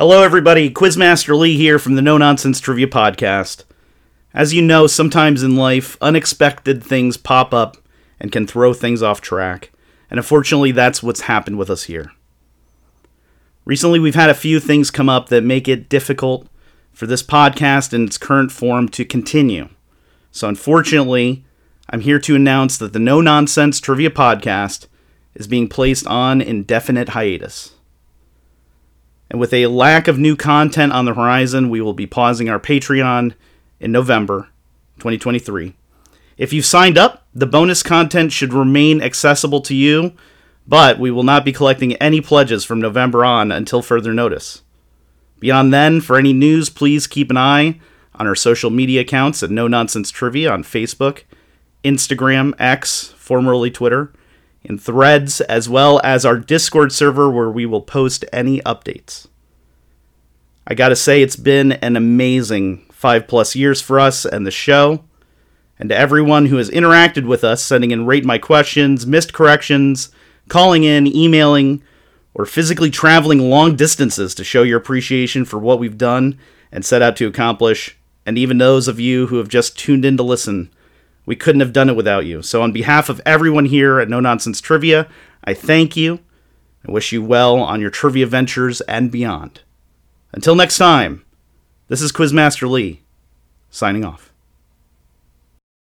Hello, everybody. Quizmaster Lee here from the Know Nonsense Trivia Podcast. As you know, sometimes in life, unexpected things pop up and can throw things off track. And unfortunately, that's what's happened with us here. Recently, we've had a few things come up that make it difficult for this podcast in its current form to continue. So, unfortunately, I'm here to announce that the Know Nonsense Trivia Podcast is being placed on indefinite hiatus. And with a lack of new content on the horizon, we will be pausing our Patreon in November 2023. If you've signed up, the bonus content should remain accessible to you, but we will not be collecting any pledges from November on until further notice. Beyond then, for any news, please keep an eye on our social media accounts at Know Nonsense Trivia on Facebook, Instagram, X, formerly Twitter, in threads, as well as our Discord server where we will post any updates. I gotta say, it's been an amazing five plus years for us and the show. And to everyone who has interacted with us, sending in rate my questions, missed corrections, calling in, emailing, or physically traveling long distances to show your appreciation for what we've done and set out to accomplish, and even those of you who have just tuned in to listen, we couldn't have done it without you. So, on behalf of everyone here at Know Nonsense Trivia, I thank you and wish you well on your trivia ventures and beyond. Until next time, this is Quizmaster Lee, signing off.